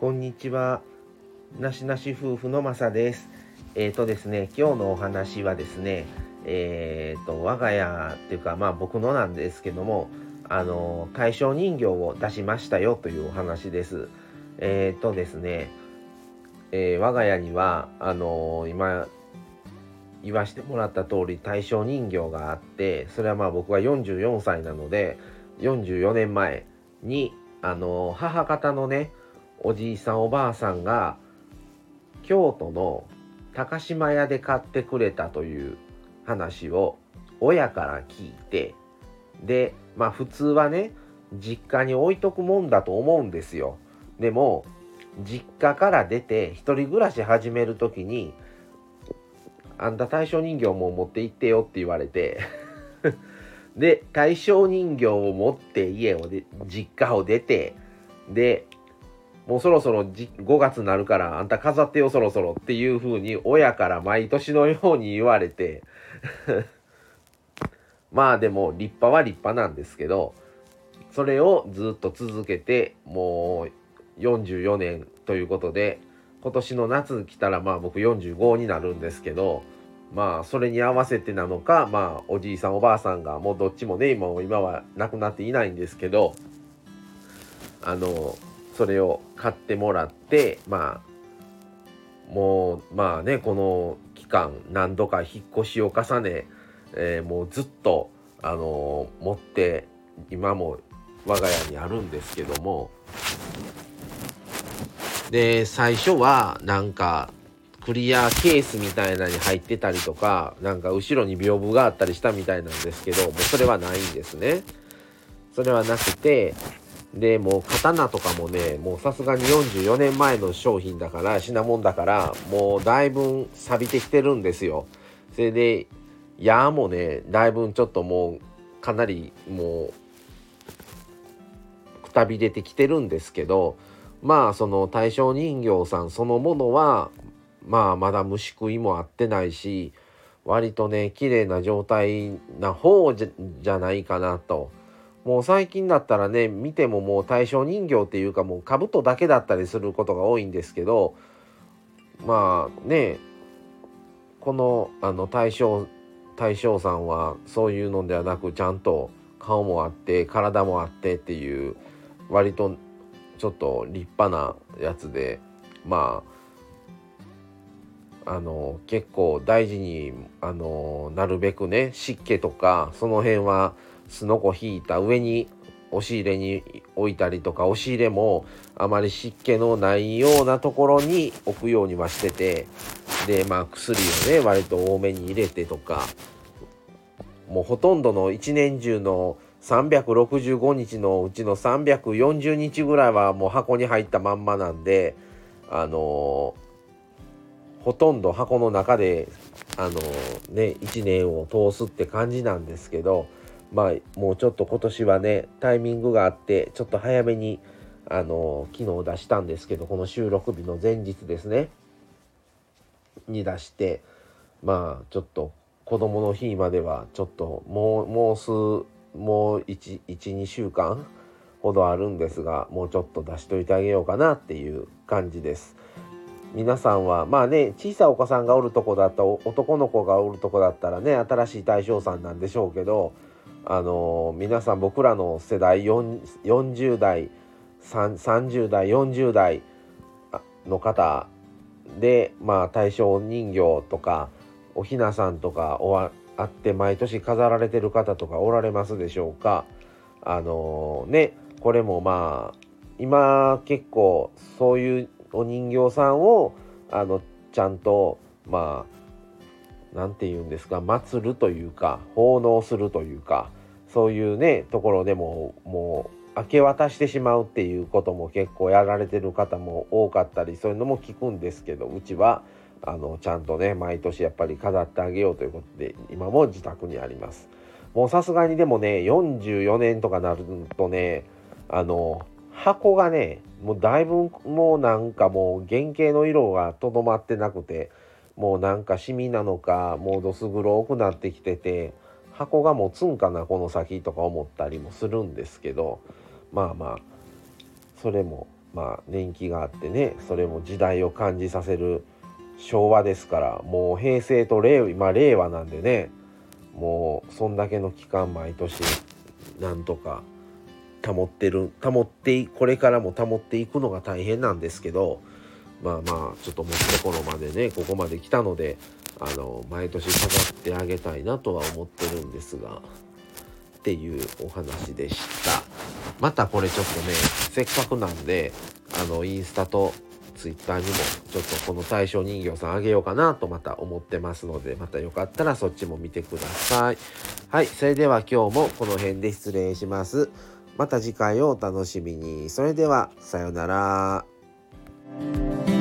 こんにちは。なしなし夫婦のまさです。えっ、とですね、今日のお話はですね、えっ、と、我が家っていうか、まあ僕のなんですけども、あの、対象人形を出しましたよというお話です。えっ、とですね、え我が家には、あの今、言わしてもらった通り対象人形があって、それはまあ僕が44歳なので、44年前に、あの母方のね、おじいさんおばあさんが京都の高島屋で買ってくれたという話を親から聞いてでまあ普通はね実家に置いとくもんだと思うんですよ。でも実家から出て一人暮らし始める時にあんた対象人形も持って行ってよって言われて で対象人形を持って家を実家を出てでもうそろそろじ5月になるからあんた飾ってよそろそろっていう風に親から毎年のように言われて まあでも立派は立派なんですけどそれをずっと続けてもう44年ということで今年の夏来たらまあ僕45になるんですけどまあそれに合わせてなのかまあおじいさんおばあさんがもうどっちもね今今は亡くなっていないんですけどあのそれを買ってもらってまあもうまあねこの期間何度か引っ越しを重ね、えーもうずっとあの持って今も我が家にあるんですけどもで最初はなんかクリアケースみたいなに入ってたりとかなんか後ろに屏風があったりしたみたいなんですけどもうそれはないんですね。それはなくてでもう刀とかもねもうさすがに44年前の商品だから品物だからもうだいぶ錆びてきてるんですよ。それで矢もねだいぶちょっともうかなりもうくたびれてきてるんですけどまあその大正人形さんそのものはまあまだ虫食いもあってないし割とね綺麗な状態な方じゃないかなと。もう最近だったらね見てももう大正人形っていうかもう兜だけだったりすることが多いんですけどまあねこのあの大正大正さんはそういうのではなくちゃんと顔もあって体もあってっていう割とちょっと立派なやつでまああの結構大事にあのなるべくね湿気とかその辺はすのこ引いた上に押し入れに置いたりとか押し入れもあまり湿気のないようなところに置くようにはしててでまあ薬をね割と多めに入れてとかもうほとんどの一年中の365日のうちの340日ぐらいはもう箱に入ったまんまなんであのほとんど箱の中であのね1年を通すって感じなんですけどまあもうちょっと今年はねタイミングがあってちょっと早めにあの昨日出したんですけどこの収録日の前日ですねに出してまあちょっと子供の日まではちょっともうもう数もう12週間ほどあるんですがもうちょっと出しといてあげようかなっていう感じです。皆さんはまあね小さいお子さんがおるとこだった男の子がおるとこだったらね新しい大正さんなんでしょうけどあの皆さん僕らの世代40代30代40代の方でまあ大正人形とかおひなさんとかおあって毎年飾られてる方とかおられますでしょうか。あのーねこれもまあ今結構そういうお人形さんをあのちゃんとまあなんて言うんですか祀るというか奉納するというかそういうねところでももう明け渡してしまうっていうことも結構やられてる方も多かったりそういうのも聞くんですけどうちはあのちゃんとね毎年やっぱり飾ってあげようということで今も自宅にあります。もうさすがにでもね44年とかなるとねあの箱がねもうだいぶもうなんかもう原型の色がとどまってなくてもうなんかシミなのかもうどす黒くなってきてて箱が持つんかなこの先とか思ったりもするんですけどまあまあそれもまあ年季があってねそれも時代を感じさせる昭和ですからもう平成と令和今令和なんでねもうそんだけの期間毎年なんとか保ってる保ってこれからも保っていくのが大変なんですけどまあまあちょっと持ってこのまでねここまで来たのであの毎年飾ってあげたいなとは思ってるんですがっていうお話でした。またこれちょっとねせっかくなんであのインスタとツイッターにもちょっとこの対象人形さんあげようかなとまた思ってますのでまたよかったらそっちも見てください。はいそれでは今日もこの辺で失礼します。また次回をお楽しみに。それではさようなら。Thank you